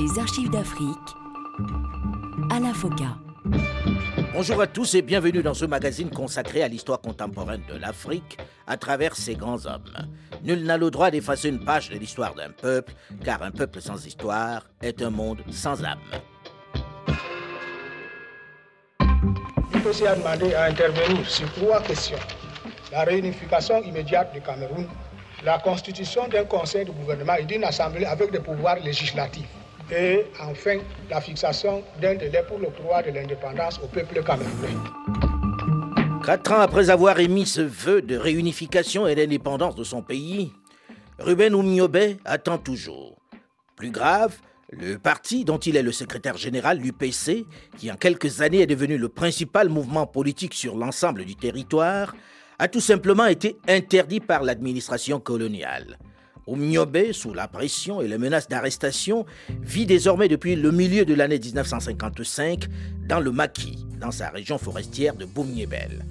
Les archives d'Afrique. Alain Foka. Bonjour à tous et bienvenue dans ce magazine consacré à l'histoire contemporaine de l'Afrique à travers ses grands hommes. Nul n'a le droit d'effacer une page de l'histoire d'un peuple, car un peuple sans histoire est un monde sans âme. L'IPC a demandé à intervenir sur trois questions. La réunification immédiate du Cameroun, la constitution d'un conseil de gouvernement et d'une assemblée avec des pouvoirs législatifs. Et enfin, la fixation d'un délai pour l'octroi de l'indépendance au peuple camerounais. Quatre ans après avoir émis ce vœu de réunification et d'indépendance de son pays, Ruben Oumniobé attend toujours. Plus grave, le parti dont il est le secrétaire général, l'UPC, qui en quelques années est devenu le principal mouvement politique sur l'ensemble du territoire, a tout simplement été interdit par l'administration coloniale. Oumniobé, sous la pression et les menaces d'arrestation, vit désormais depuis le milieu de l'année 1955 dans le maquis, dans sa région forestière de Boumniebel.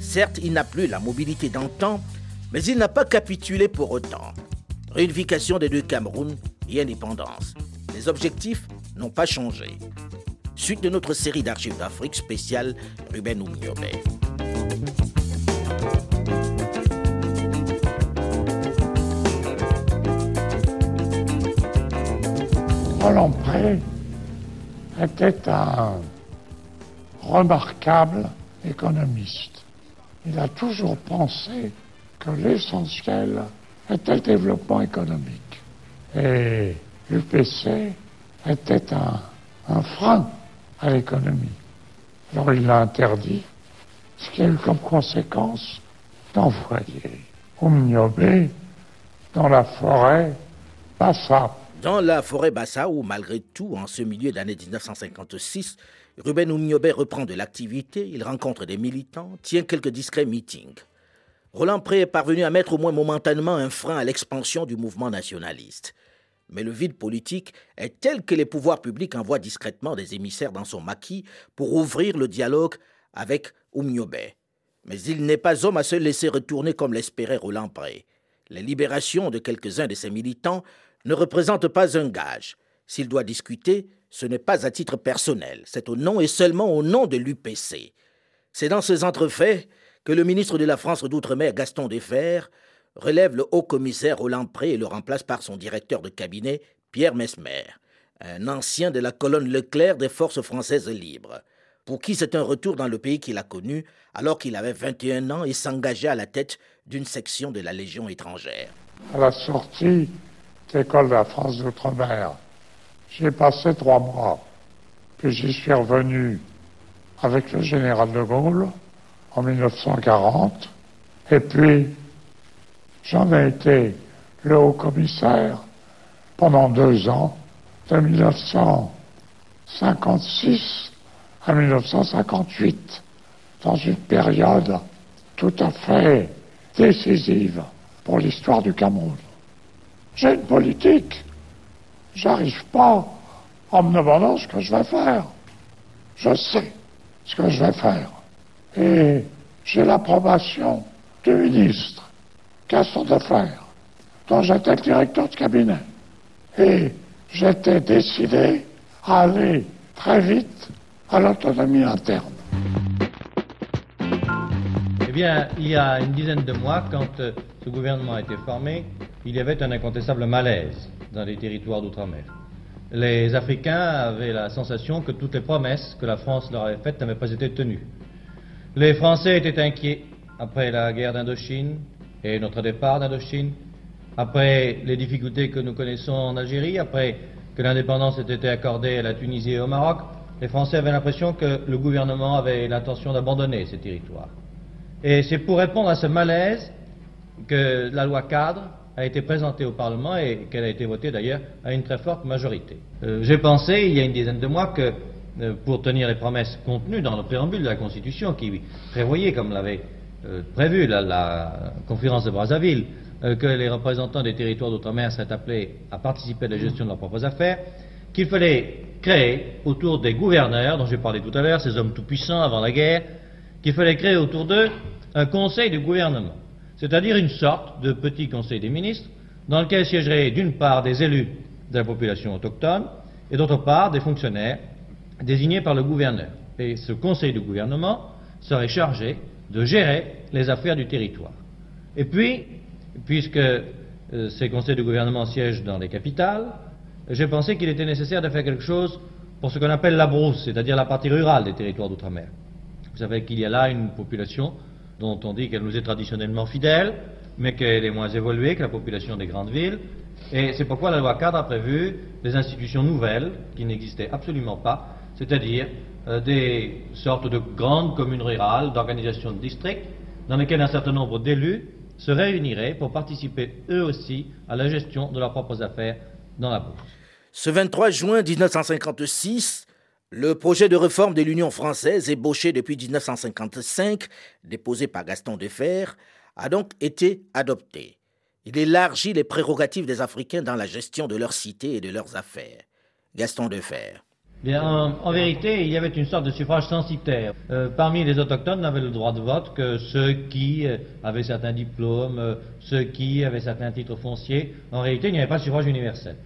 Certes, il n'a plus la mobilité d'antan, mais il n'a pas capitulé pour autant. Réunification des deux Cameroun et indépendance. Les objectifs n'ont pas changé. Suite de notre série d'archives d'Afrique spéciale Ruben Oumniobé. Pré était un remarquable économiste. Il a toujours pensé que l'essentiel était le développement économique. Et l'UPC était un, frein à l'économie. Alors il l'a interdit, ce qui a eu comme conséquence d'envoyer Oumniobé dans la forêt Bassa. Dans la forêt Bassa, où malgré tout, en ce milieu d'année 1956, Ruben Oumniobé reprend de l'activité, il rencontre des militants, tient quelques discrets meetings. Roland Pré est parvenu à mettre au moins momentanément un frein à l'expansion du mouvement nationaliste. Mais le vide politique est tel que les pouvoirs publics envoient discrètement des émissaires dans son maquis pour ouvrir le dialogue avec Oumniobé. Mais il n'est pas homme à se laisser retourner comme l'espérait Roland Pré. Les libérations de quelques-uns de ses militants ne représentent pas un gage. S'il doit discuter, ce n'est pas à titre personnel, c'est au nom et seulement au nom de l'UPC. C'est dans ces entrefaits que le ministre de la France d'Outre-mer, Gaston Defers, relève le haut commissaire Roland Pré et le remplace par son directeur de cabinet, Pierre Mesmer, un ancien de la colonne Leclerc des forces françaises libres, pour qui c'est un retour dans le pays qu'il a connu alors qu'il avait 21 ans et s'engageait à la tête d'une section de la Légion étrangère. À la sortie l'école de la France d'Outre-mer, j'ai passé trois mois, puis j'y suis revenu avec le général de Gaulle en 1940, et puis j'en ai été le haut commissaire pendant deux ans, de 1956 à 1958, dans une période tout à fait décisive pour l'histoire du Cameroun. J'ai une politique. J'arrive pas en me demandant ce que je vais faire. Je sais ce que je vais faire. Et j'ai l'approbation du ministre Gaston Defers, dont j'étais le directeur de cabinet. Et j'étais décidé à aller très vite à l'autonomie interne. Eh bien, il y a une dizaine de mois, quand euh, ce gouvernement a été formé, il y avait un incontestable malaise dans les territoires d'outre-mer. Les Africains avaient la sensation que toutes les promesses que la France leur avait faites n'avaient pas été tenues. Les Français étaient inquiets après la guerre d'Indochine et notre départ d'Indochine, après les difficultés que nous connaissons en Algérie, après que l'indépendance ait été accordée à la Tunisie et au Maroc, les Français avaient l'impression que le gouvernement avait l'intention d'abandonner ces territoires. Et c'est pour répondre à ce malaise que la loi cadre a été présentée au Parlement et qu'elle a été votée d'ailleurs à une très forte majorité. Euh, J'ai pensé, il y a une dizaine de mois, que euh, pour tenir les promesses contenues dans le préambule de la Constitution, qui prévoyait, comme l'avait euh, prévu la, la, conférence de Brazzaville, que les représentants des territoires d'outre-mer seraient appelés à participer à la gestion de leurs propres affaires, qu'il fallait créer autour des gouverneurs, dont j'ai parlé tout à l'heure, ces hommes tout-puissants avant la guerre, qu'il fallait créer autour d'eux un conseil de gouvernement, c'est-à-dire une sorte de petit conseil des ministres, dans lequel siégeraient d'une part des élus de la population autochtone, et d'autre part des fonctionnaires désignés par le gouverneur. Et ce conseil de gouvernement serait chargé de gérer les affaires du territoire. Et puis, puisque euh, ces conseils de gouvernement siègent dans les capitales, j'ai pensé qu'il était nécessaire de faire quelque chose pour ce qu'on appelle la brousse, c'est-à-dire la partie rurale des territoires d'outre-mer. Vous savez qu'il y a là une population dont on dit qu'elle nous est traditionnellement fidèle, mais qu'elle est moins évoluée que la population des grandes villes. Et c'est pourquoi la loi cadre a prévu des institutions nouvelles qui n'existaient absolument pas, c'est-à-dire euh, des sortes de grandes communes rurales, d'organisations de districts, dans lesquelles un certain nombre d'élus se réuniraient pour participer eux aussi à la gestion de leurs propres affaires dans la bourse. Ce 23 juin 1956, le projet de réforme de l'Union française, ébauché depuis 1955, déposé par Gaston Defer, a donc été adopté. Il élargit les prérogatives des Africains dans la gestion de leurs cités et de leurs affaires. Gaston Defer. En, vérité, il y avait une sorte de suffrage censitaire. Euh, parmi les autochtones n'avaient le droit de vote que ceux qui euh, avaient certains diplômes, euh, ceux qui avaient certains titres fonciers. En réalité, il n'y avait pas de suffrage universel.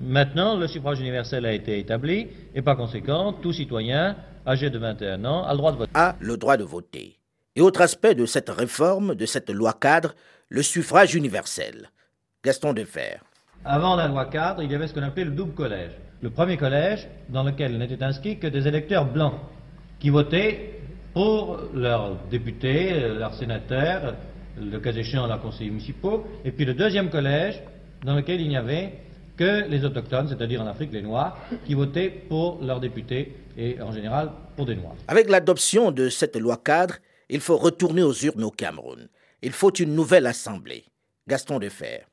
Maintenant, le suffrage universel a été établi et par conséquent, tout citoyen âgé de 21 ans a le droit de voter. A le droit de voter. Et autre aspect de cette réforme, de cette loi cadre, le suffrage universel. Gaston Defer. Avant la loi cadre, il y avait ce qu'on appelait le double collège. Le premier collège dans lequel n'étaient inscrits que des électeurs blancs qui votaient pour leurs députés, leurs sénateurs, le cas échéant leurs conseillers municipaux, et puis le deuxième collège dans lequel il n'y avait que les autochtones, c'est-à-dire en Afrique les Noirs, qui votaient pour leurs députés et en général pour des Noirs. Avec l'adoption de cette loi cadre, il faut retourner aux urnes au Cameroun. Il faut une nouvelle assemblée. Gaston Defer.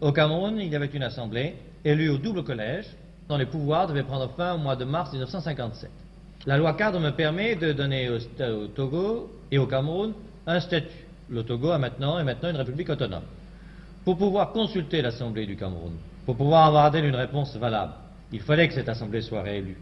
Au Cameroun, il y avait une assemblée élue au double collège dont les pouvoirs devaient prendre fin au mois de mars 1957. La loi cadre me permet de donner au, au Togo et au Cameroun un statut. Le Togo a maintenant, est maintenant une république autonome. Pour pouvoir consulter l'Assemblée du Cameroun, pour pouvoir avoir d'elle une réponse valable, il fallait que cette Assemblée soit réélue.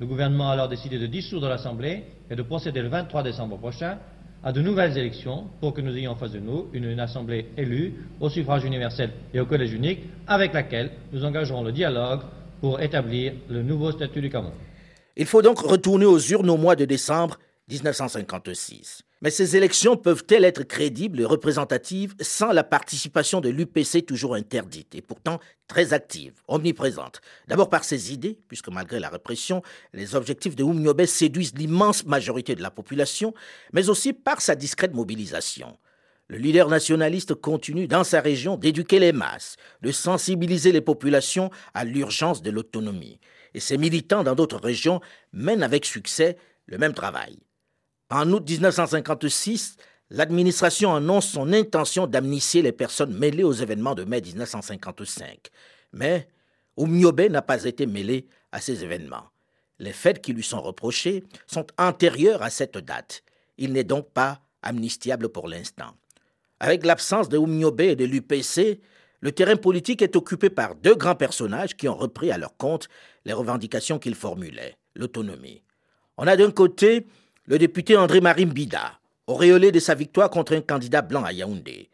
Le gouvernement a alors décidé de dissoudre l'Assemblée et de procéder le 23 décembre prochain à de nouvelles élections pour que nous ayons en face de nous une, Assemblée élue au suffrage universel et au collège unique avec laquelle nous engagerons le dialogue pour établir le nouveau statut du Cameroun. Il faut donc retourner aux urnes au mois de décembre 1956. Mais ces élections peuvent-elles être crédibles et représentatives sans la participation de l'UPC toujours interdite et pourtant très active, omniprésente? D'abord par ses idées, puisque malgré la répression, les objectifs de Oumniobé séduisent l'immense majorité de la population, mais aussi par sa discrète mobilisation. Le leader nationaliste continue dans sa région d'éduquer les masses, de sensibiliser les populations à l'urgence de l'autonomie. Et ses militants dans d'autres régions mènent avec succès le même travail. En août 1956, l'administration annonce son intention d'amnistier les personnes mêlées aux événements de mai 1955. Mais Oumniobé n'a pas été mêlé à ces événements. Les faits qui lui sont reprochés sont antérieurs à cette date. Il n'est donc pas amnistiable pour l'instant. Avec l'absence de Oumniobé et de l'UPC, le terrain politique est occupé par deux grands personnages qui ont repris à leur compte les revendications qu'ils formulaient, l'autonomie. On a d'un côté le député André Marim Bida, auréolé de sa victoire contre un candidat blanc à Yaoundé.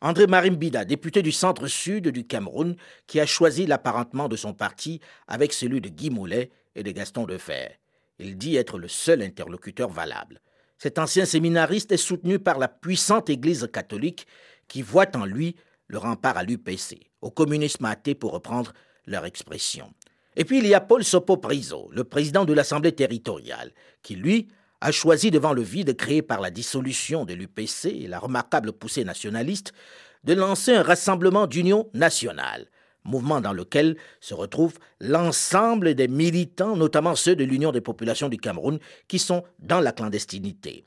André Marim Bida, député du centre-sud du Cameroun, qui a choisi l'apparentement de son parti avec celui de Guy Mollet et de Gaston Defer. Il dit être le seul interlocuteur valable. Cet ancien séminariste est soutenu par la puissante Église catholique qui voit en lui le rempart à l'UPC, au communisme athée pour reprendre leur expression. Et puis il y a Paul Sopo Priso, le président de l'Assemblée territoriale, qui lui a choisi devant le vide créé par la dissolution de l'UPC et la remarquable poussée nationaliste de lancer un rassemblement d'union nationale, mouvement dans lequel se retrouvent l'ensemble des militants, notamment ceux de l'Union des populations du Cameroun, qui sont dans la clandestinité.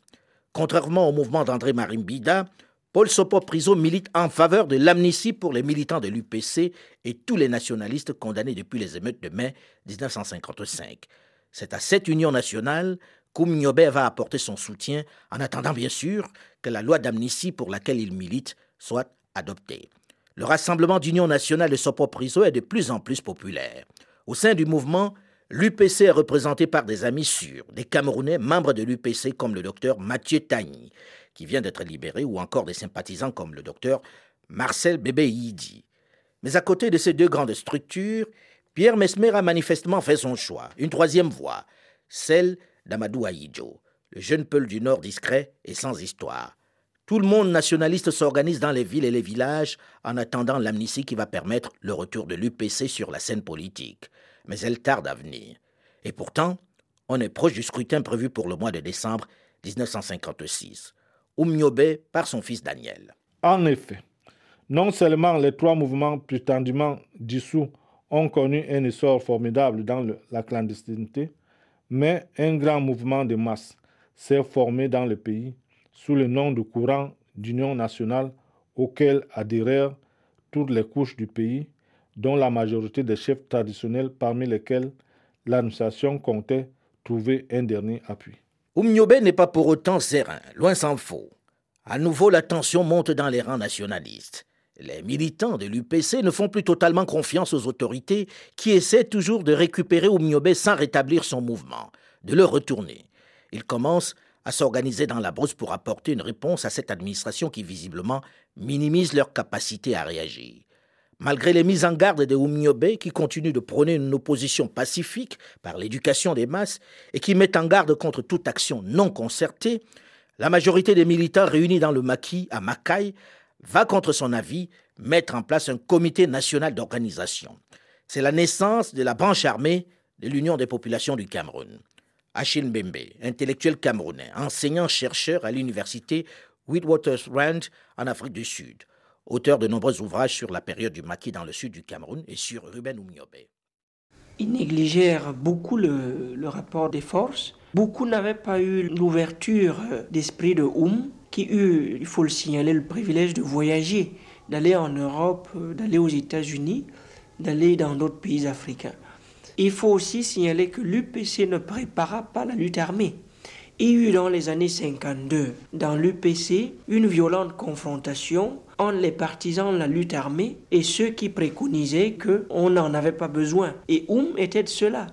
Contrairement au mouvement d'André Marimbida, Paul Sopo Priso milite en faveur de l'amnistie pour les militants de l'UPC et tous les nationalistes condamnés depuis les émeutes de mai 1955. C'est à cette union nationale Koum va apporter son soutien en attendant bien sûr que la loi d'amnistie pour laquelle il milite soit adoptée. Le Rassemblement d'Union nationale de Sopo Priso est de plus en plus populaire. Au sein du mouvement, l'UPC est représenté par des amis sûrs, des Camerounais membres de l'UPC comme le docteur Mathieu Tagny, qui vient d'être libéré, ou encore des sympathisants comme le docteur Marcel Bébé Mais à côté de ces deux grandes structures, Pierre Mesmer a manifestement fait son choix, une troisième voie, celle d'Amadou Aïdjo, le jeune Peul du Nord discret et sans histoire. Tout le monde nationaliste s'organise dans les villes et les villages en attendant l'amnistie qui va permettre le retour de l'UPC sur la scène politique. Mais elle tarde à venir. Et pourtant, on est proche du scrutin prévu pour le mois de décembre 1956. Oumniobé par son fils Daniel. En effet, non seulement les trois mouvements prétendument dissous ont connu un essor formidable dans la clandestinité, mais un grand mouvement de masse s'est formé dans le pays sous le nom de courant d'union nationale auquel adhérèrent toutes les couches du pays, dont la majorité des chefs traditionnels parmi lesquels l'administration comptait trouver un dernier appui. Oumniobé n'est pas pour autant serein, loin s'en faut. À nouveau, la tension monte dans les rangs nationalistes. Les militants de l'UPC ne font plus totalement confiance aux autorités qui essaient toujours de récupérer Oumniobé sans rétablir son mouvement, de le retourner. Ils commencent à s'organiser dans la brousse pour apporter une réponse à cette administration qui visiblement minimise leur capacité à réagir. Malgré les mises en garde de Oumniobé qui continue de prôner une opposition pacifique par l'éducation des masses et qui met en garde contre toute action non concertée, la majorité des militants réunis dans le maquis à Macaï va contre son avis mettre en place un comité national d'organisation. C'est la naissance de la branche armée de l'Union des populations du Cameroun. Achille Mbembe, intellectuel camerounais, enseignant-chercheur à l'université Witwatersrand en Afrique du Sud, auteur de nombreux ouvrages sur la période du maquis dans le sud du Cameroun et sur Ruben Oumiobe. Ils négligèrent beaucoup le, le rapport des forces. Beaucoup n'avaient pas eu l'ouverture d'esprit de Oum, qui eut, il faut le signaler, le privilège de voyager, d'aller en Europe, d'aller aux États-Unis, d'aller dans d'autres pays africains. Il faut aussi signaler que l'UPC ne prépara pas la lutte armée. Il y eut dans les années 52, dans l'UPC, une violente confrontation entre les partisans de la lutte armée et ceux qui préconisaient qu'on n'en avait pas besoin. Et Oum était de cela.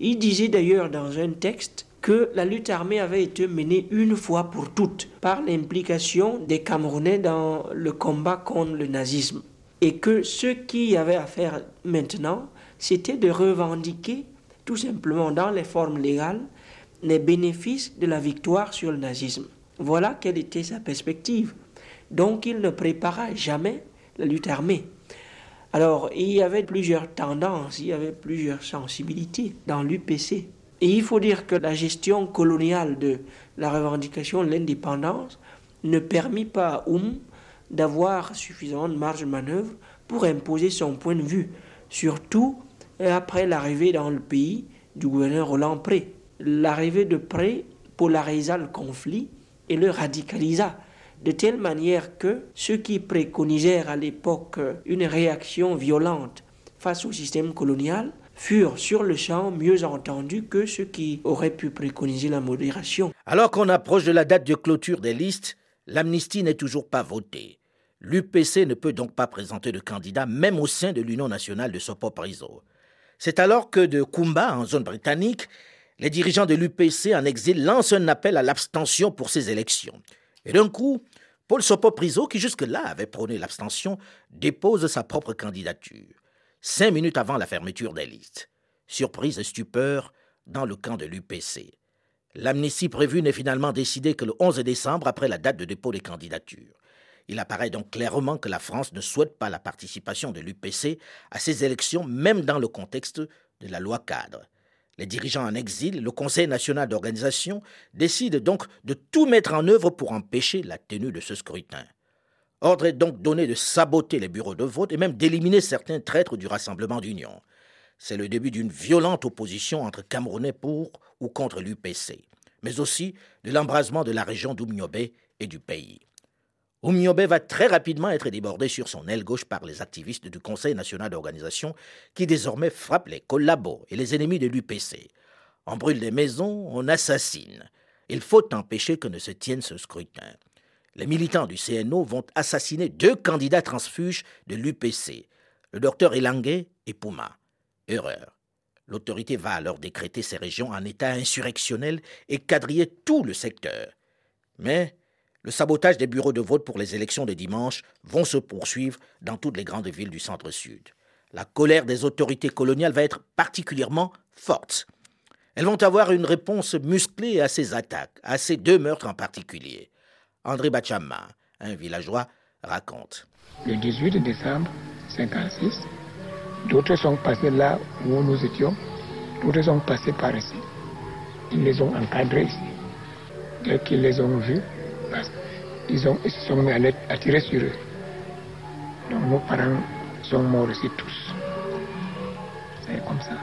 Il disait d'ailleurs dans un texte que la lutte armée avait été menée une fois pour toutes par l'implication des Camerounais dans le combat contre le nazisme. Et que ce qui avait à faire maintenant, c'était de revendiquer tout simplement dans les formes légales les bénéfices de la victoire sur le nazisme. Voilà quelle était sa perspective. Donc il ne prépara jamais la lutte armée. Alors il y avait plusieurs tendances, il y avait plusieurs sensibilités dans l'UPC. Et il faut dire que la gestion coloniale de la revendication de l'indépendance ne permit pas à Oum d'avoir suffisamment de marge de manœuvre pour imposer son point de vue, surtout après l'arrivée dans le pays du gouverneur Roland Pré. L'arrivée de Pré polarisa le conflit et le radicalisa, de telle manière que ceux qui préconisèrent à l'époque une réaction violente face au système colonial furent sur le champ mieux entendus que ceux qui auraient pu préconiser la modération. Alors qu'on approche de la date de clôture des listes, l'amnistie n'est toujours pas votée. L'UPC ne peut donc pas présenter de candidat même au sein de l'Union nationale de Sopo Priso. C'est alors que de Kumba, en zone britannique, les dirigeants de l'UPC en exil lancent un appel à l'abstention pour ces élections. Et d'un coup, Paul Sopo-Priso, qui jusque-là avait prôné l'abstention, dépose sa propre candidature, cinq minutes avant la fermeture des listes. Surprise et stupeur dans le camp de l'UPC. L'amnistie prévue n'est finalement décidée que le 11 décembre après la date de dépôt des candidatures. Il apparaît donc clairement que la France ne souhaite pas la participation de l'UPC à ces élections, même dans le contexte de la loi cadre. Les dirigeants en exil, le Conseil national d'organisation, décident donc de tout mettre en œuvre pour empêcher la tenue de ce scrutin. Ordre est donc donné de saboter les bureaux de vote et même d'éliminer certains traîtres du Rassemblement d'Union. C'est le début d'une violente opposition entre Camerounais pour ou contre l'UPC, mais aussi de l'embrasement de la région d'Oumniobé et du pays. Oumniobé va très rapidement être débordé sur son aile gauche par les activistes du Conseil national d'organisation qui désormais frappent les collabos et les ennemis de l'UPC. On brûle des maisons, on assassine. Il faut empêcher que ne se tienne ce scrutin. Les militants du CNO vont assassiner deux candidats transfuges de l'UPC, le docteur Elangue et Pouma. Erreur. L'autorité va alors décréter ces régions en état insurrectionnel et quadriller tout le secteur. Mais le sabotage des bureaux de vote pour les élections de dimanche vont se poursuivre dans toutes les grandes villes du centre-sud. La colère des autorités coloniales va être particulièrement forte. Elles vont avoir une réponse musclée à ces attaques, à ces deux meurtres en particulier. André Bachama, un villageois, raconte. Le 18 décembre 1956, d'autres sont passés là où nous étions, d'autres sont passés par ici. Ils les ont encadrés ici. Dès qu'ils les ont vus, ils, ont, se sont mis à, sur eux. Donc nos parents sont morts ici tous. C'est comme ça.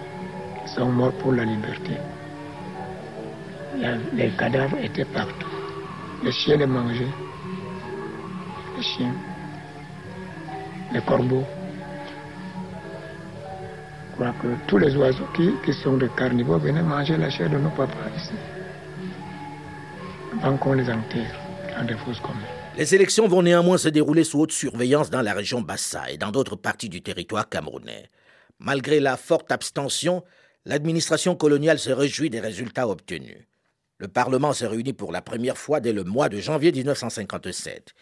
Ils sont morts pour la liberté. les cadavres étaient partout. Les chiens les mangeaient. Les chiens. Les corbeaux. Je crois que tous les oiseaux qui, sont des carnivores venaient manger la chair de nos papas ici. Avant qu'on les enterre dans des fosses. Les élections vont néanmoins se dérouler sous haute surveillance dans la région Bassa et dans d'autres parties du territoire camerounais. Malgré la forte abstention, l'administration coloniale se réjouit des résultats obtenus. Le Parlement s'est réuni pour la première fois dès le mois de janvier 1957.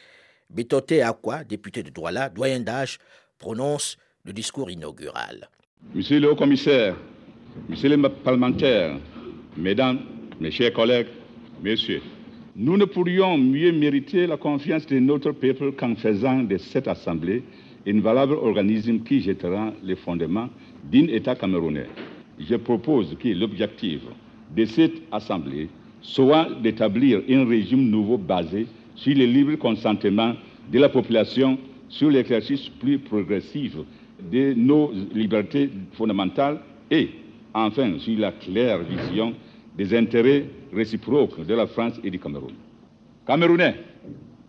Bitote Akwa, député de Douala, doyen d'âge, prononce le discours inaugural. Monsieur le haut-commissaire, monsieur les parlementaires, mesdames, mes chers collègues, messieurs, nous ne pourrions mieux mériter la confiance de notre peuple qu'en faisant de cette Assemblée un valable organisme qui jettera les fondements d'un État camerounais. Je propose que l'objectif de cette Assemblée soit d'établir un régime nouveau basé sur le libre consentement de la population, sur l'exercice plus progressif de nos libertés fondamentales et, enfin, sur la claire vision des intérêts réciproques de la France et du Cameroun. Camerounais,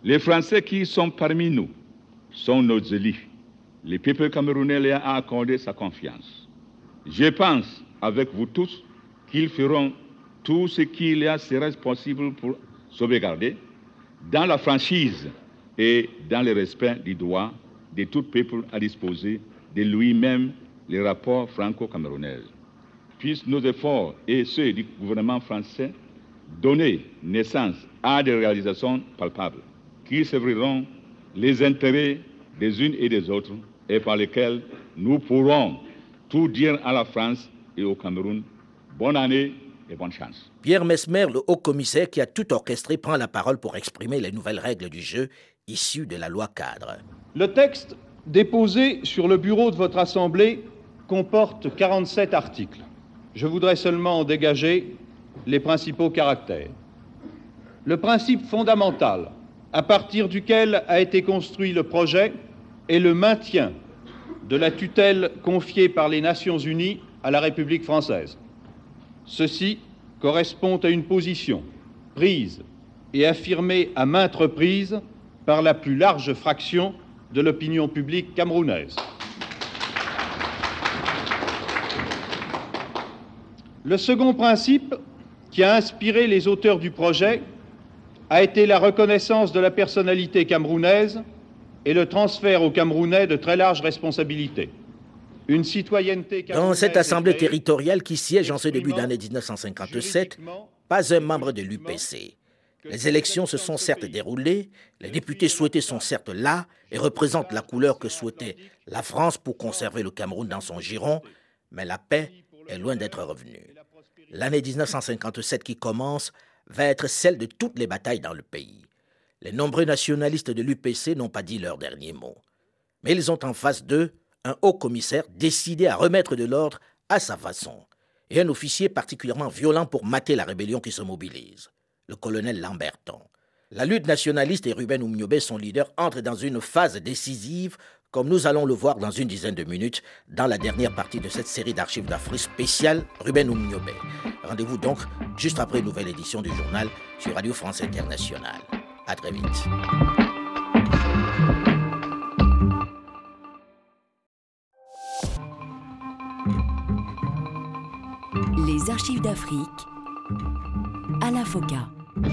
les Français qui sont parmi nous sont nos élus. Le peuple camerounais leur a accordé sa confiance. Je pense, avec vous tous, qu'ils feront tout ce qu'il leur sera possible pour sauvegarder, dans la franchise et dans le respect du droit de tout peuple à disposer de lui-même les rapports franco-camerounais. Puissent nos efforts et ceux du gouvernement français donner naissance à des réalisations palpables qui serviront les intérêts des unes et des autres et par lesquelles nous pourrons tout dire à la France et au Cameroun. Bonne année et bonne chance. Pierre Mesmer, le haut commissaire qui a tout orchestré, prend la parole pour exprimer les nouvelles règles du jeu issues de la loi cadre. Le texte déposé sur le bureau de votre Assemblée comporte 47 articles. Je voudrais seulement en dégager les principaux caractères. Le principe fondamental à partir duquel a été construit le projet est le maintien de la tutelle confiée par les Nations Unies à la République française. Ceci correspond à une position prise et affirmée à maintes reprises par la plus large fraction de l'opinion publique camerounaise. Le second principe qui a inspiré les auteurs du projet a été la reconnaissance de la personnalité camerounaise et le transfert aux Camerounais de très larges responsabilités. Une citoyenneté Dans cette assemblée territoriale qui siège en ce début d'année 1957, pas un membre de l'UPC. Les élections se sont certes déroulées, les députés souhaités sont certes là et représentent la couleur que souhaitait la France pour conserver le Cameroun dans son giron, mais la paix est loin d'être revenue. L'année 1957 qui commence va être celle de toutes les batailles dans le pays. Les nombreux nationalistes de l'UPC n'ont pas dit leur dernier mot. Mais ils ont en face d'eux un haut commissaire décidé à remettre de l'ordre à sa façon, et un officier particulièrement violent pour mater la rébellion qui se mobilise le colonel Lamberton. La lutte nationaliste et Ruben Oumniobé, son leader, entrent dans une phase décisive, comme nous allons le voir dans une dizaine de minutes, dans la dernière partie de cette série d'archives d'Afrique spéciale Ruben Oumniobé. Rendez-vous donc juste après une nouvelle édition du journal sur Radio France Internationale. À très vite. Les archives d'Afrique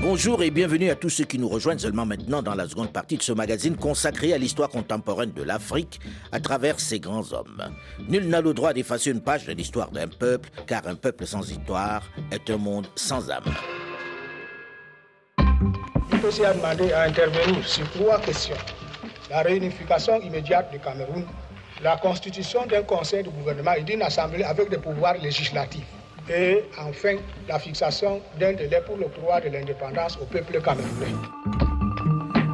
Bonjour et bienvenue à tous ceux qui nous rejoignent seulement maintenant dans la seconde partie de ce magazine consacré à l'histoire contemporaine de l'Afrique à travers ses grands hommes. Nul n'a le droit d'effacer une page de l'histoire d'un peuple, car un peuple sans histoire est un monde sans âme. Il a demandé à intervenir sur trois questions. La réunification immédiate du Cameroun, la constitution d'un conseil de gouvernement et d'une assemblée avec des pouvoirs législatifs. Et enfin, la fixation d'un délai pour le droit de l'indépendance au peuple camerounais.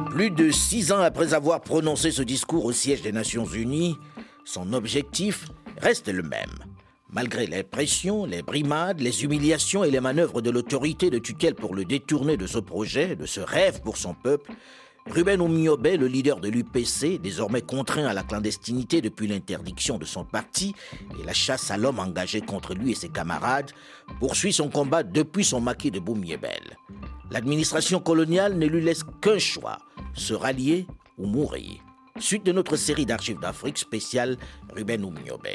Plus de six ans après avoir prononcé ce discours au siège des Nations Unies, son objectif reste le même. Malgré les pressions, les brimades, les humiliations et les manœuvres de l'autorité de tutelle pour le détourner de ce projet, de ce rêve pour son peuple, Ruben Oumiobe, le leader de l'UPC, désormais contraint à la clandestinité depuis l'interdiction de son parti et la chasse à l'homme engagé contre lui et ses camarades, poursuit son combat depuis son maquis de Boumiebel. L'administration coloniale ne lui laisse qu'un choix, se rallier ou mourir. Suite de notre série d'archives d'Afrique spéciale Ruben Oumiobe.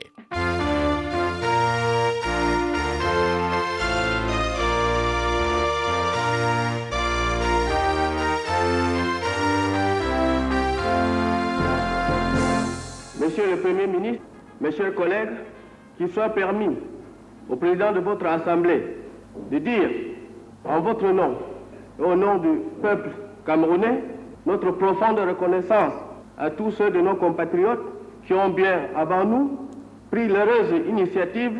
Monsieur le Premier ministre, mes chers collègues, qu'il soit permis au président de votre Assemblée de dire en votre nom et au nom du peuple camerounais notre profonde reconnaissance à tous ceux de nos compatriotes qui ont bien avant nous pris l'heureuse initiative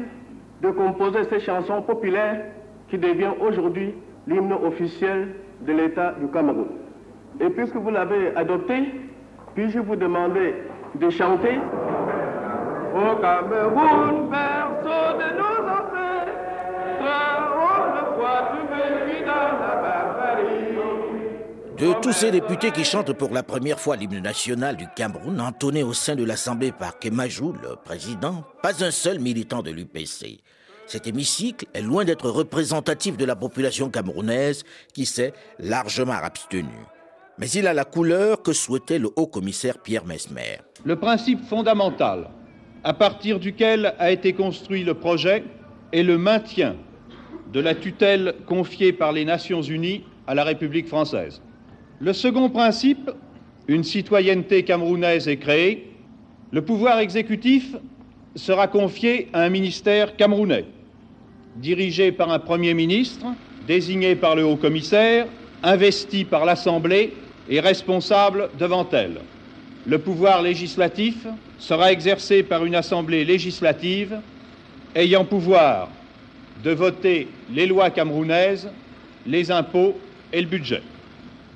de composer ces chansons populaires qui devient aujourd'hui l'hymne officiel de l'État du Cameroun. Et puisque vous l'avez adopté, puis-je vous demander de chanter Au Cameroun, berceau de nos ancêtres, autrefois tu dans la barbarie. De tous ces députés qui chantent pour la première fois l'hymne national du Cameroun, entonné au sein de l'Assemblée par Kemajou, le président, pas un seul militant de l'UPC. Cet hémicycle est loin d'être représentatif de la population camerounaise qui s'est largement abstenue. Mais il a la couleur que souhaitait le haut-commissaire Pierre Mesmer. Le principe fondamental à partir duquel a été construit le projet est le maintien de la tutelle confiée par les Nations Unies à la République française. Le second principe, une citoyenneté camerounaise est créée, le pouvoir exécutif sera confié à un ministère camerounais, dirigé par un Premier ministre, désigné par le haut-commissaire, investi par l'Assemblée et responsable devant elle. Le pouvoir législatif sera exercé par une Assemblée législative ayant pouvoir de voter les lois camerounaises, les impôts et le budget.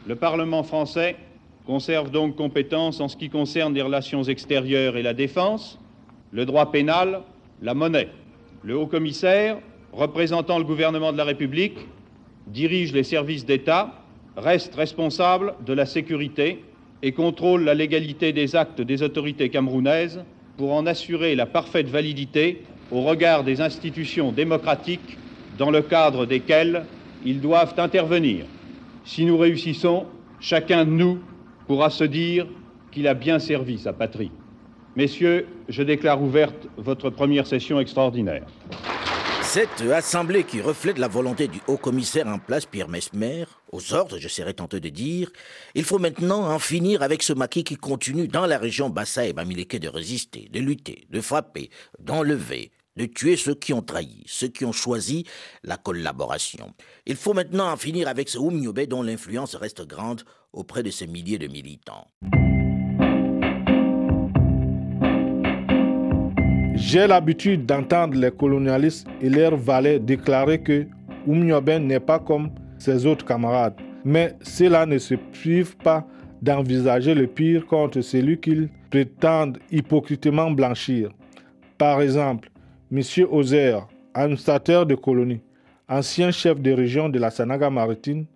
Le Parlement français conserve donc compétence en ce qui concerne les relations extérieures et la défense, le droit pénal, la monnaie. Le haut-commissaire, représentant le gouvernement de la République, dirige les services d'État, reste responsable de la sécurité et contrôle la légalité des actes des autorités camerounaises pour en assurer la parfaite validité au regard des institutions démocratiques dans le cadre desquelles ils doivent intervenir. Si nous réussissons, chacun de nous pourra se dire qu'il a bien servi sa patrie. Messieurs, je déclare ouverte votre première session extraordinaire. Cette assemblée qui reflète la volonté du haut-commissaire en place, Pierre Mesmer, aux ordres, je serais tenté de dire, il faut maintenant en finir avec ce maquis qui continue dans la région Bassa et Bamileke de résister, de lutter, de frapper, d'enlever, de tuer ceux qui ont trahi, ceux qui ont choisi la collaboration. Il faut maintenant en finir avec ce Oumniobé dont l'influence reste grande auprès de ces milliers de militants. J'ai l'habitude d'entendre les colonialistes et leurs valets déclarer que Oumnioben n'est pas comme ses autres camarades. Mais cela ne se prive pas d'envisager le pire contre celui qu'ils prétendent hypocritement blanchir. Par exemple, M. Ozer, administrateur de colonies, ancien chef de région de la Sanaga maritime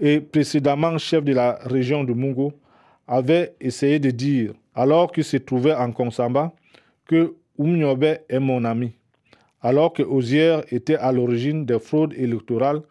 et précédemment chef de la région de Mungo, avait essayé de dire, alors qu'il se trouvait en Konsamba, que Oumniobe est mon ami, alors que Ozier était à l'origine des fraudes électorales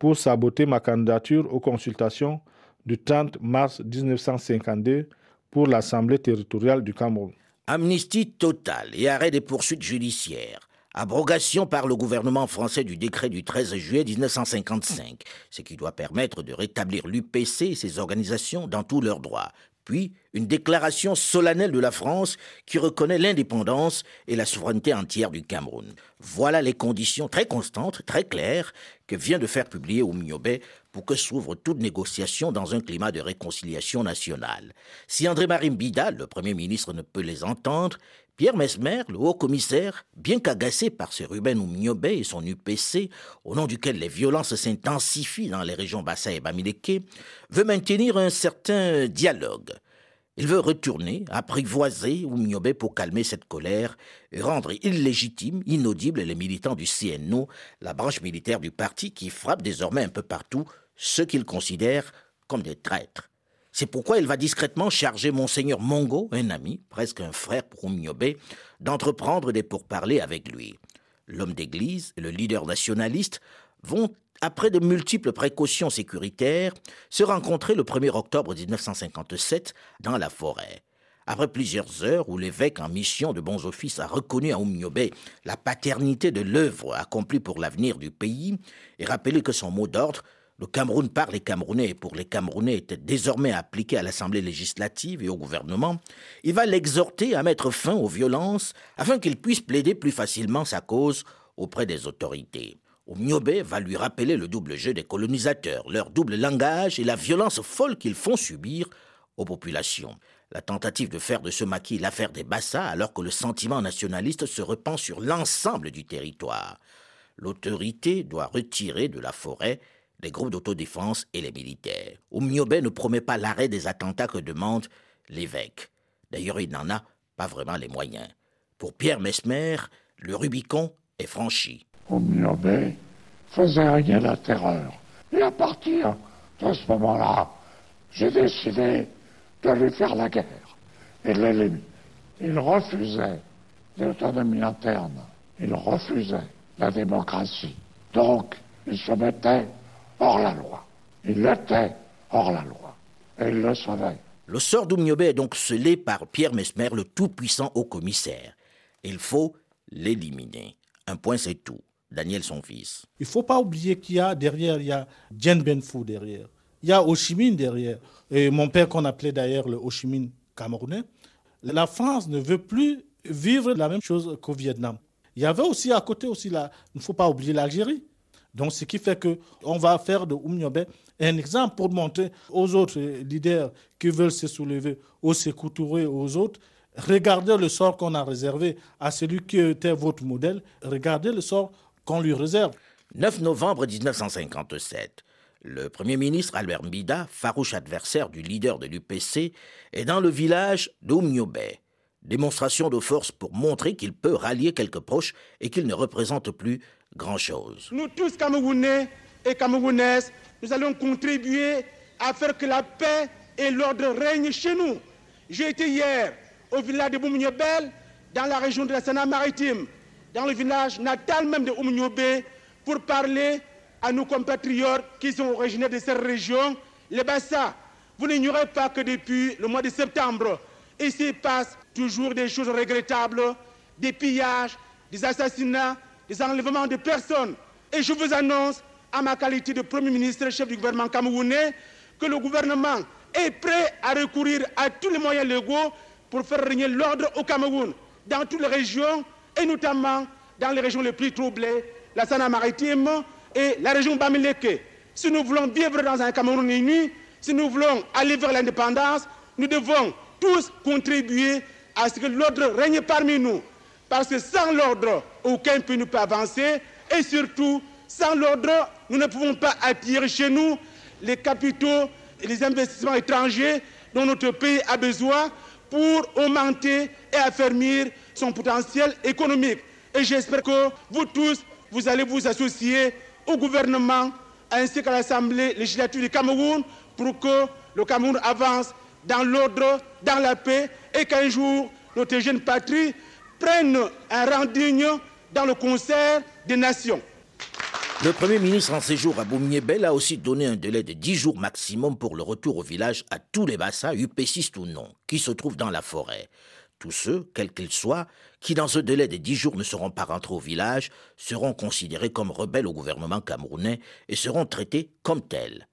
pour saboter ma candidature aux consultations du 30 mars 1952 pour l'Assemblée territoriale du Cameroun. Amnistie totale et arrêt des poursuites judiciaires. Abrogation par le gouvernement français du décret du 13 juillet 1955, ce qui doit permettre de rétablir l'UPC et ses organisations dans tous leurs droits, puis une déclaration solennelle de la France qui reconnaît l'indépendance et la souveraineté entière du Cameroun. Voilà les conditions très constantes, très claires, que vient de faire publier Oumniobé pour que s'ouvre toute négociation dans un climat de réconciliation nationale. Si André-Marie Bida, le Premier ministre, ne peut les entendre, Pierre Mesmer, le haut-commissaire, bien qu'agacé par ce Ruben Oumniobé et son UPC, au nom duquel les violences s'intensifient dans les régions Bassa et Bamileke, veut maintenir un certain dialogue. Il veut retourner, apprivoiser Oumniobé pour calmer cette colère et rendre illégitime, inaudible les militants du CNO, la branche militaire du parti qui frappe désormais un peu partout ceux qu'il considère comme des traîtres. C'est pourquoi il va discrètement charger Monseigneur Mongo, un ami, presque un frère pour Oumniobé, d'entreprendre des pourparlers avec lui. L'homme d'église et le leader nationaliste vont, après de multiples précautions sécuritaires, se rencontrer le 1er octobre 1957 dans la forêt. Après plusieurs heures où l'évêque en mission de bons offices a reconnu à Oumniobé la paternité de l'œuvre accomplie pour l'avenir du pays et rappelé que son mot d'ordre le Cameroun par les Camerounais et pour les Camerounais était désormais appliqué à l'Assemblée législative et au gouvernement, il va l'exhorter à mettre fin aux violences afin qu'il puisse plaider plus facilement sa cause auprès des autorités. Oumniobé va lui rappeler le double jeu des colonisateurs, leur double langage et la violence folle qu'ils font subir aux populations. La tentative de faire de ce maquis l'affaire des Bassa alors que le sentiment nationaliste se repent sur l'ensemble du territoire. L'autorité doit retirer de la forêt les groupes d'autodéfense et les militaires. Oumniobé ne promet pas l'arrêt des attentats que demande l'évêque. D'ailleurs, il n'en a pas vraiment les moyens. Pour Pierre Mesmer, le Rubicon est franchi. Oumniobé faisait rien la terreur. Et à partir de ce moment-là, j'ai décidé de lui faire la guerre et de. Il refusait l'autonomie interne. Il refusait la démocratie. Donc, il se mettait hors la loi. Il était hors la loi. Et il le savait. Le sort d'Oumniobé est donc scellé par Pierre Mesmer, le tout-puissant haut-commissaire. Il faut l'éliminer. Un point, c'est tout. Daniel, son fils. Il ne faut pas oublier qu'il y a derrière, il y a Dien Benfou derrière. Il y a Ho Chi Minh derrière. Et mon père, qu'on appelait d'ailleurs le Ho Chi Minh camerounais. La France ne veut plus vivre la même chose qu'au Vietnam. Il y avait aussi à côté aussi, la, il ne faut pas oublier l'Algérie. Donc, ce qui fait qu'on va faire de Oumniobé un exemple pour montrer aux autres leaders qui veulent se soulever ou se aux autres. Regardez le sort qu'on a réservé à celui qui était votre modèle. Regardez le sort qu'on lui réserve. 9 novembre 1957. Le Premier ministre Albert Mbida, farouche adversaire du leader de l'UPC, est dans le village d'Oumniobé. Démonstration de force pour montrer qu'il peut rallier quelques proches et qu'il ne représente plus grand-chose. Nous tous, Camerounais et Camerounaises, nous allons contribuer à faire que la paix et l'ordre règnent chez nous. J'ai été hier au village de Boumniobel, dans la région de la Sénat-Maritime, dans le village natal même de Oumniobé, pour parler à nos compatriotes qui sont originaires de cette région, les Bassa. Vous n'ignorez pas que depuis le mois de septembre, ici passe toujours des choses regrettables, des pillages, des assassinats, des enlèvements de personnes. Et je vous annonce, à ma qualité de Premier ministre, chef du gouvernement camerounais, que le gouvernement est prêt à recourir à tous les moyens légaux pour faire régner l'ordre au Cameroun, dans toutes les régions, et notamment dans les régions les plus troublées, la Sana-Maritime et la région Bamileke. Si nous voulons vivre dans un Cameroun uni, si nous voulons aller vers l'indépendance, nous devons tous contribuer à ce que l'ordre règne parmi nous. Parce que sans l'ordre, aucun pays ne peut avancer. Et surtout, sans l'ordre, nous ne pouvons pas attirer chez nous les capitaux et les investissements étrangers dont notre pays a besoin pour augmenter et affermir son potentiel économique. Et j'espère que vous tous, vous allez vous associer au gouvernement ainsi qu'à l'Assemblée législative du Cameroun pour que le Cameroun avance dans l'ordre, dans la paix et qu'un jour notre jeune patrie prenne un rang digne dans le concert des nations. Le Premier ministre en séjour à Boumiébel a aussi donné un délai de 10 jours maximum pour le retour au village à tous les bassins, UPCistes ou non, qui se trouvent dans la forêt. Tous ceux, quels qu'ils soient, qui dans ce délai de 10 jours ne seront pas rentrés au village, seront considérés comme rebelles au gouvernement camerounais et seront traités comme tels.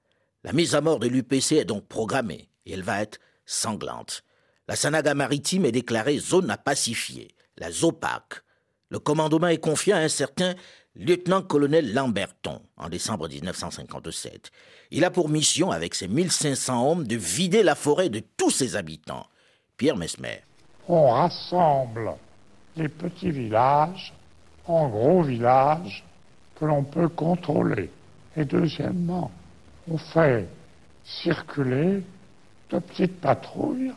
La mise à mort de l'UPC est donc programmée et elle va être sanglante. La Sanaga maritime est déclarée zone à pacifier, la ZOPAC. Le commandement est confié à un certain lieutenant-colonel Lamberton en décembre 1957. Il a pour mission, avec ses 1500 hommes, de vider la forêt de tous ses habitants. Pierre Mesmer. On rassemble les petits villages en gros villages que l'on peut contrôler. Et deuxièmement, on fait circuler de petites patrouilles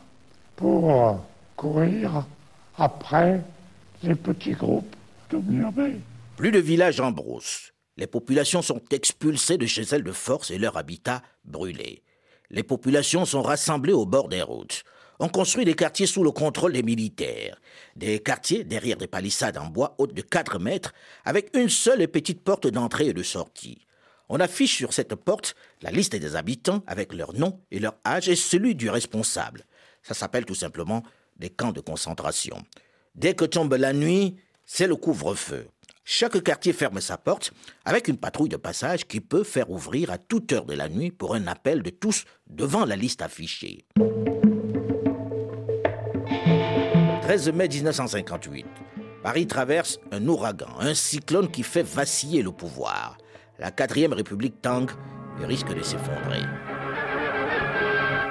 pour courir après les petits groupes de Plus de villages en brousse. Les populations sont expulsées de chez elles de force et leur habitat brûlé. Les populations sont rassemblées au bord des routes. On construit des quartiers sous le contrôle des militaires. Des quartiers derrière des palissades en bois hautes de 4 mètres, avec une seule et petite porte d'entrée et de sortie. On affiche sur cette porte la liste des habitants avec leur nom et leur âge et celui du responsable. Ça s'appelle tout simplement des camps de concentration. Dès que tombe la nuit, c'est le couvre-feu. Chaque quartier ferme sa porte avec une patrouille de passage qui peut faire ouvrir à toute heure de la nuit pour un appel de tous devant la liste affichée. 13 mai 1958. Paris traverse un ouragan, un cyclone qui fait vaciller le pouvoir. La quatrième république tangue et risque de s'effondrer.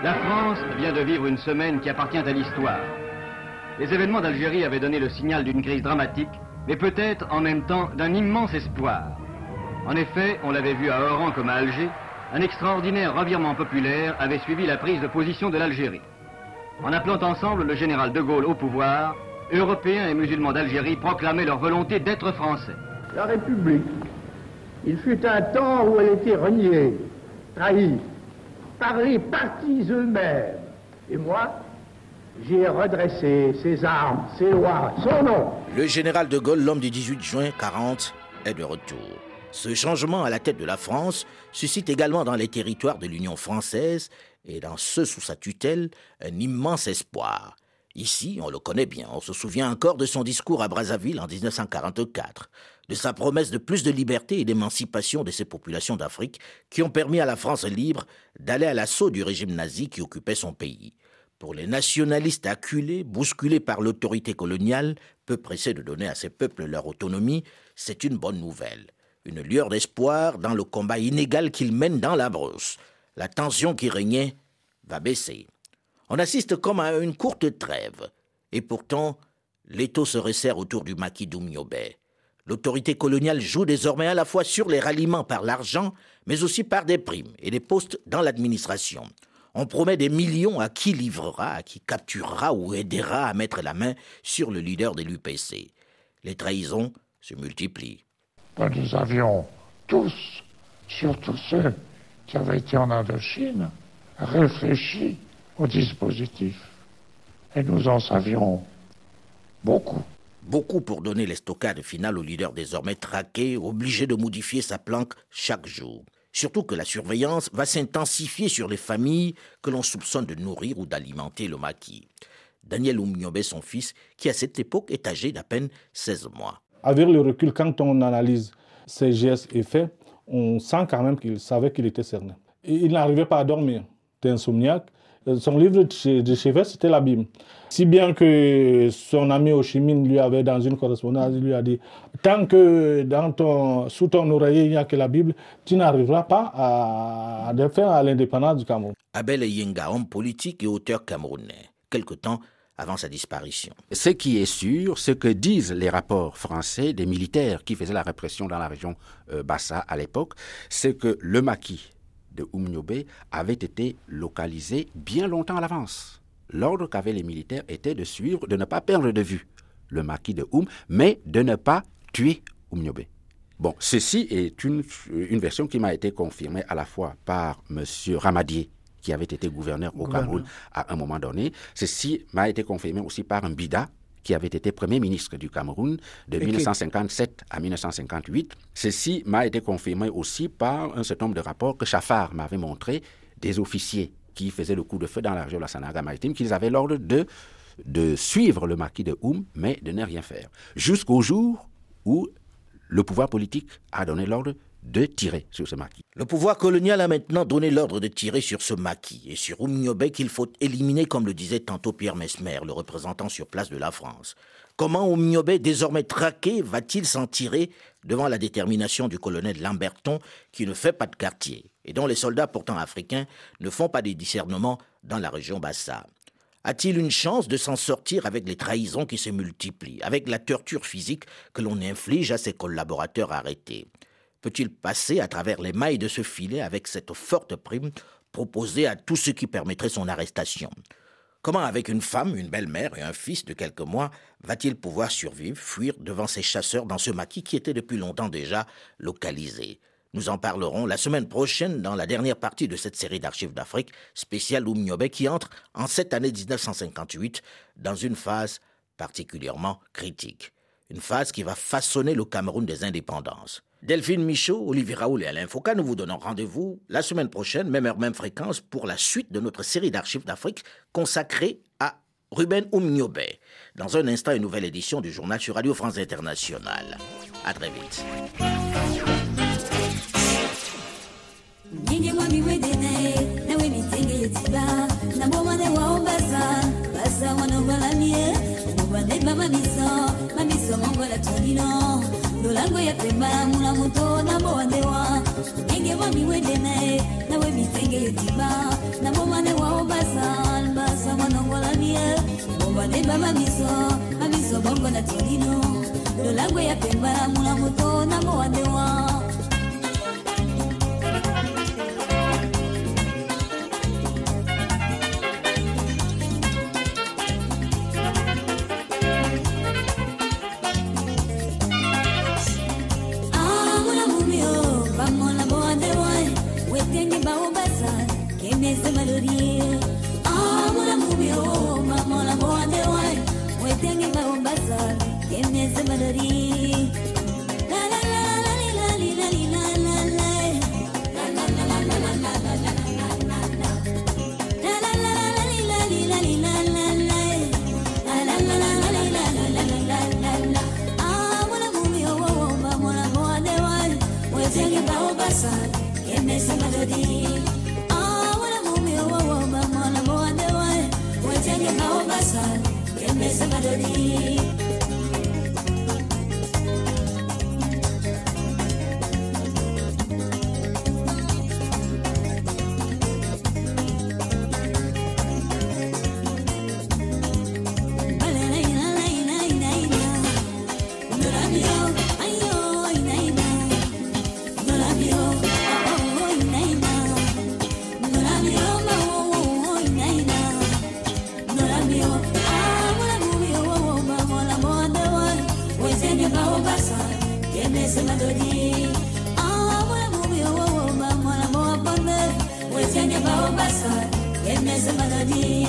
La France vient de vivre une semaine qui appartient à l'histoire. Les événements d'Algérie avaient donné le signal d'une crise dramatique, mais peut-être en même temps d'un immense espoir. En effet, on l'avait vu à Oran comme à Alger, un extraordinaire revirement populaire avait suivi la prise de position de l'Algérie. En appelant ensemble le général de Gaulle au pouvoir, Européens et musulmans d'Algérie proclamaient leur volonté d'être français. La République, il fut un temps où elle était reniée, trahie, par les partis eux-mêmes. Et moi, j'ai redressé ses armes, ses lois, son nom. Le général de Gaulle, l'homme du 18 juin 40, est de retour. Ce changement à la tête de la France suscite également dans les territoires de l'Union française et dans ceux sous sa tutelle un immense espoir. Ici, on le connaît bien, on se souvient encore de son discours à Brazzaville en 1944, de sa promesse de plus de liberté et d'émancipation de ces populations d'Afrique qui ont permis à la France libre d'aller à l'assaut du régime nazi qui occupait son pays. Pour les nationalistes acculés, bousculés par l'autorité coloniale, peu pressés de donner à ces peuples leur autonomie, c'est une bonne nouvelle. Une lueur d'espoir dans le combat inégal qu'ils mènent dans la brousse la tension qui régnait va baisser. On assiste comme à une courte trêve, et pourtant, l'étau se resserre autour du maquis d'Oumniobé. L'autorité coloniale joue désormais à la fois sur les ralliements par l'argent, mais aussi par des primes et des postes dans l'administration. On promet des millions à qui livrera, à qui capturera ou aidera à mettre la main sur le leader de l'UPC. Les trahisons se multiplient. nous avions tous, surtout ceux qui avait été en Indochine réfléchi au dispositif. Et nous en savions beaucoup. Beaucoup pour donner l'estocade finale au leader désormais traqué, obligé de modifier sa planque chaque jour. Surtout que la surveillance va s'intensifier sur les familles que l'on soupçonne de nourrir ou d'alimenter le maquis. Daniel Oumniobé, son fils, qui à cette époque est âgé d'à peine 16 mois. Avec le recul, quand on analyse ces gestes et faits, on sent quand même qu'il savait qu'il était cerné. il n'arrivait pas à dormir. C'était insomniaque. Son livre de chevet, c'était la Bible. Si bien que son ami Ho lui avait, dans une correspondance, lui a dit Tant que dans ton, sous ton oreiller, il n'y a que la Bible, tu n'arriveras pas à, à faire à l'indépendance du Cameroun. Abel Yenga, homme politique et auteur camerounais. Quelque temps avant sa disparition. Ce qui est sûr, ce que disent les rapports français des militaires qui faisaient la répression dans la région euh, Bassa à l'époque, c'est que le maquis de Oumniobé avait été localisé bien longtemps à l'avance. L'ordre qu'avaient les militaires était de suivre, de ne pas perdre de vue le maquis de Oum, mais de ne pas tuer Oumniobé. Bon, ceci est une, une version qui m'a été confirmée à la fois par M. Ramadier, qui avait été gouverneur au Cameroun à un moment donné. Ceci m'a été confirmé aussi par un Bida, qui avait été Premier ministre du Cameroun de 1957 à 1958. Ceci m'a été confirmé aussi par un certain nombre de rapports que Chafar m'avait montré des officiers qui faisaient le coup de feu dans la région de la Sanaga maritime, qu'ils avaient l'ordre de, de suivre le marquis de Oum, mais de ne rien faire. Jusqu'au jour où le pouvoir politique a donné l'ordre de tirer sur ce maquis. Le pouvoir colonial a maintenant donné l'ordre de tirer sur ce maquis et sur Oumniobé qu'il faut éliminer, comme le disait tantôt Pierre Mesmer, le représentant sur place de la France. Comment Oumniobé, désormais traqué, va-t-il s'en tirer devant la détermination du colonel Lamberton, qui ne fait pas de quartier et dont les soldats pourtant africains ne font pas des discernements dans la région Bassa? A-t-il une chance de s'en sortir avec les trahisons qui se multiplient, avec la torture physique que l'on inflige à ses collaborateurs arrêtés? Peut-il passer à travers les mailles de ce filet avec cette forte prime proposée à tout ce qui permettrait son arrestation? Comment, avec une femme, une belle-mère et un fils de quelques mois, va-t-il pouvoir survivre, fuir devant ces chasseurs dans ce maquis qui était depuis longtemps déjà localisé? Nous en parlerons la semaine prochaine dans la dernière partie de cette série d'archives d'Afrique spéciale Oumniobé qui entre en cette année 1958 dans une phase particulièrement critique. Une phase qui va façonner le Cameroun des indépendances. Delphine Michaud, Olivier Raoul et Alain Foucault, nous vous donnons rendez-vous la semaine prochaine, même heure, même fréquence, pour la suite de notre série d'archives d'Afrique consacrée à Ruben Oumniobe. Dans un instant, une nouvelle édition du journal sur Radio France Internationale. À très vite. Mula muto na mowande wa ndenge bamiwende na ye nawe misenge yotima na bomane wao basal basa ba ye bobane bamamiso mamiso bongo na tinino lolangwe ya pemba mula muto na mowande wa We're kene zemalorie. Ah, mon amour La about. Melody. زمن دين